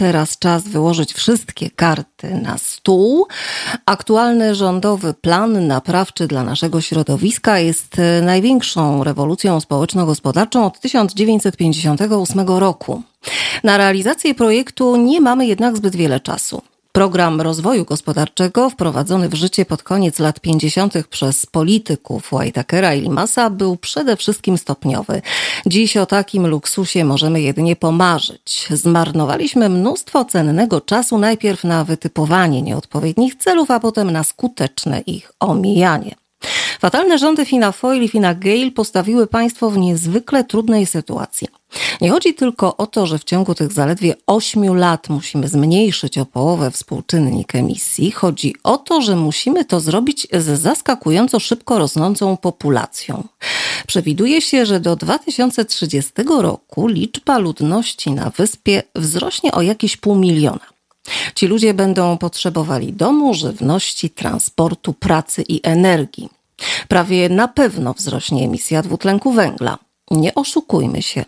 teraz czas wyłożyć wszystkie karty na stół. Aktualny rządowy plan naprawczy dla naszego środowiska jest e, największą rewolucją społeczno-gospodarczą od 1958 roku. Na realizację projektu nie mamy jednak zbyt wiele czasu. Program rozwoju gospodarczego wprowadzony w życie pod koniec lat 50. przez polityków Whitakera i Limasa był przede wszystkim stopniowy. Dziś o takim luksusie możemy jedynie pomarzyć. Zmarnowaliśmy mnóstwo cennego czasu najpierw na wytypowanie nieodpowiednich celów, a potem na skuteczne ich omijanie. Fatalne rządy Fina Foyle i Fina Gale postawiły państwo w niezwykle trudnej sytuacji. Nie chodzi tylko o to, że w ciągu tych zaledwie ośmiu lat musimy zmniejszyć o połowę współczynnik emisji. Chodzi o to, że musimy to zrobić z zaskakująco szybko rosnącą populacją. Przewiduje się, że do 2030 roku liczba ludności na wyspie wzrośnie o jakieś pół miliona. Ci ludzie będą potrzebowali domu, żywności, transportu, pracy i energii. Prawie na pewno wzrośnie emisja dwutlenku węgla. Nie oszukujmy się.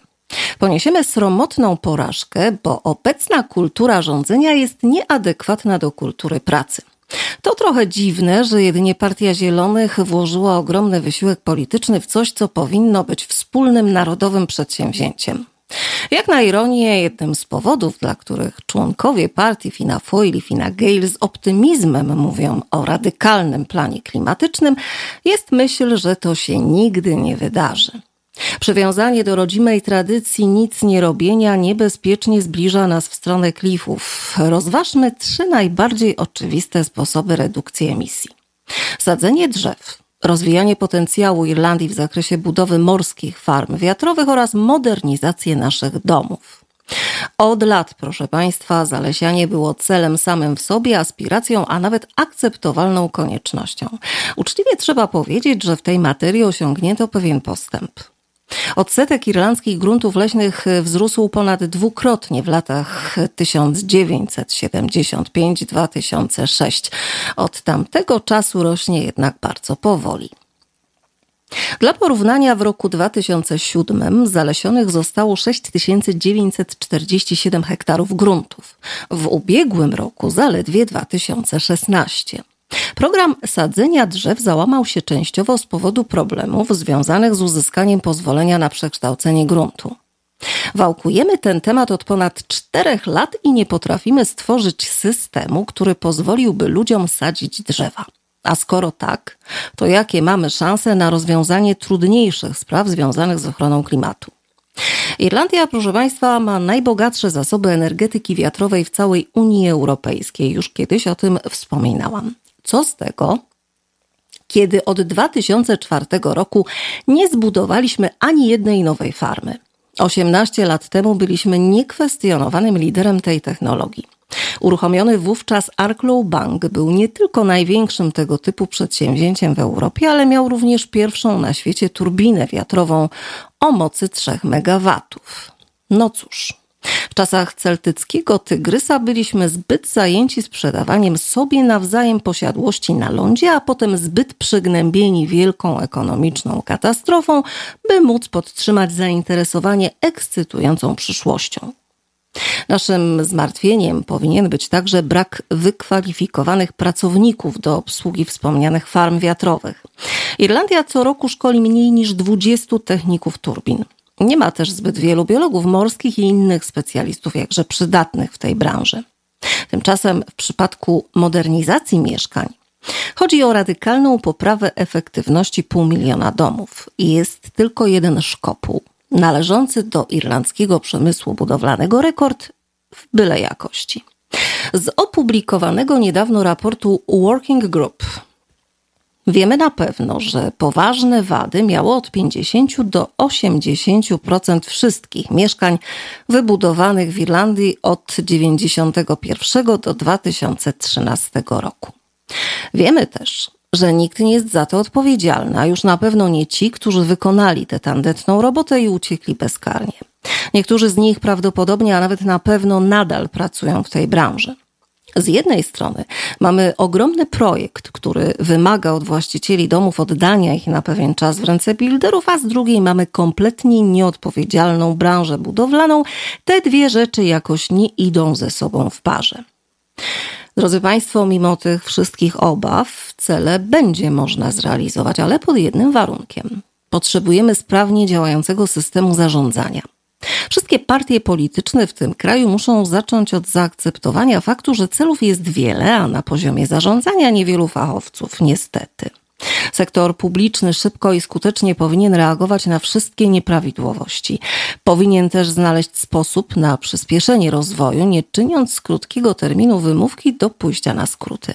Poniesiemy sromotną porażkę, bo obecna kultura rządzenia jest nieadekwatna do kultury pracy. To trochę dziwne, że jedynie Partia Zielonych włożyła ogromny wysiłek polityczny w coś, co powinno być wspólnym narodowym przedsięwzięciem. Jak na ironię, jednym z powodów, dla których członkowie partii Fina Foyle i Fina Gale z optymizmem mówią o radykalnym planie klimatycznym, jest myśl, że to się nigdy nie wydarzy. Przywiązanie do rodzimej tradycji nic nie robienia niebezpiecznie zbliża nas w stronę klifów. Rozważmy trzy najbardziej oczywiste sposoby redukcji emisji. Sadzenie drzew, rozwijanie potencjału Irlandii w zakresie budowy morskich farm wiatrowych oraz modernizację naszych domów. Od lat, proszę Państwa, zalesianie było celem samym w sobie, aspiracją, a nawet akceptowalną koniecznością. Uczciwie trzeba powiedzieć, że w tej materii osiągnięto pewien postęp. Odsetek irlandzkich gruntów leśnych wzrósł ponad dwukrotnie w latach 1975-2006. Od tamtego czasu rośnie jednak bardzo powoli. Dla porównania w roku 2007 zalesionych zostało 6947 hektarów gruntów. W ubiegłym roku zaledwie 2016. Program sadzenia drzew załamał się częściowo z powodu problemów związanych z uzyskaniem pozwolenia na przekształcenie gruntu. Wałkujemy ten temat od ponad czterech lat i nie potrafimy stworzyć systemu, który pozwoliłby ludziom sadzić drzewa. A skoro tak, to jakie mamy szanse na rozwiązanie trudniejszych spraw związanych z ochroną klimatu? Irlandia, proszę Państwa, ma najbogatsze zasoby energetyki wiatrowej w całej Unii Europejskiej. Już kiedyś o tym wspominałam. Co z tego, kiedy od 2004 roku nie zbudowaliśmy ani jednej nowej farmy? 18 lat temu byliśmy niekwestionowanym liderem tej technologii. Uruchomiony wówczas Arklow Bank był nie tylko największym tego typu przedsięwzięciem w Europie, ale miał również pierwszą na świecie turbinę wiatrową o mocy 3 MW. No cóż, w czasach celtyckiego tygrysa byliśmy zbyt zajęci sprzedawaniem sobie nawzajem posiadłości na lądzie, a potem zbyt przygnębieni wielką ekonomiczną katastrofą, by móc podtrzymać zainteresowanie ekscytującą przyszłością. Naszym zmartwieniem powinien być także brak wykwalifikowanych pracowników do obsługi wspomnianych farm wiatrowych. Irlandia co roku szkoli mniej niż 20 techników turbin. Nie ma też zbyt wielu biologów morskich i innych specjalistów, jakże przydatnych w tej branży. Tymczasem w przypadku modernizacji mieszkań chodzi o radykalną poprawę efektywności pół miliona domów i jest tylko jeden szkopuł, należący do irlandzkiego przemysłu budowlanego rekord w byle jakości. Z opublikowanego niedawno raportu Working Group Wiemy na pewno, że poważne wady miało od 50 do 80% wszystkich mieszkań wybudowanych w Irlandii od 1991 do 2013 roku. Wiemy też, że nikt nie jest za to odpowiedzialny, a już na pewno nie ci, którzy wykonali tę tandetną robotę i uciekli bezkarnie. Niektórzy z nich prawdopodobnie, a nawet na pewno nadal pracują w tej branży. Z jednej strony mamy ogromny projekt, który wymaga od właścicieli domów oddania ich na pewien czas w ręce builderów, a z drugiej mamy kompletnie nieodpowiedzialną branżę budowlaną. Te dwie rzeczy jakoś nie idą ze sobą w parze. Drodzy Państwo, mimo tych wszystkich obaw, cele będzie można zrealizować, ale pod jednym warunkiem. Potrzebujemy sprawnie działającego systemu zarządzania. Wszystkie partie polityczne w tym kraju muszą zacząć od zaakceptowania faktu, że celów jest wiele, a na poziomie zarządzania niewielu fachowców, niestety. Sektor publiczny szybko i skutecznie powinien reagować na wszystkie nieprawidłowości. Powinien też znaleźć sposób na przyspieszenie rozwoju, nie czyniąc z krótkiego terminu wymówki do pójścia na skróty.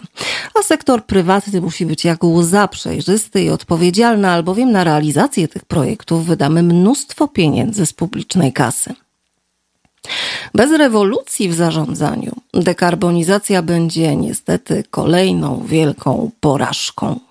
A sektor prywatny musi być jak łza przejrzysty i odpowiedzialny, albowiem na realizację tych projektów wydamy mnóstwo pieniędzy z publicznej kasy. Bez rewolucji w zarządzaniu dekarbonizacja będzie niestety kolejną wielką porażką.